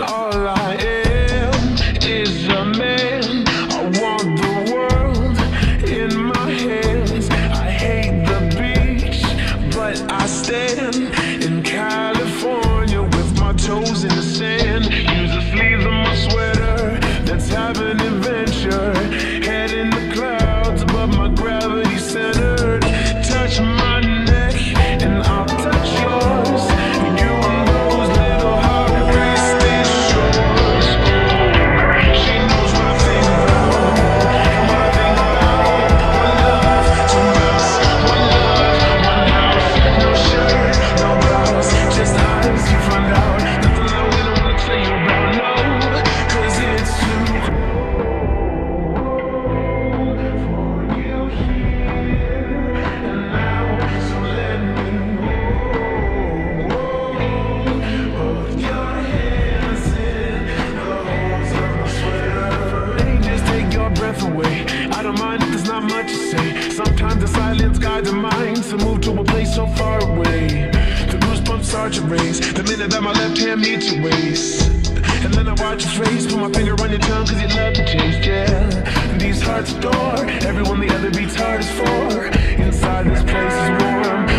All I mind if there's not much to say. Sometimes the silence guides the mind to move to a place so far away. The goosebumps start to raise the minute that my left hand meets your waist. And then I watch your face, put my finger on your tongue, cause you love to taste, yeah. These hearts adore everyone the other beats hard hardest for. Inside this place is warm,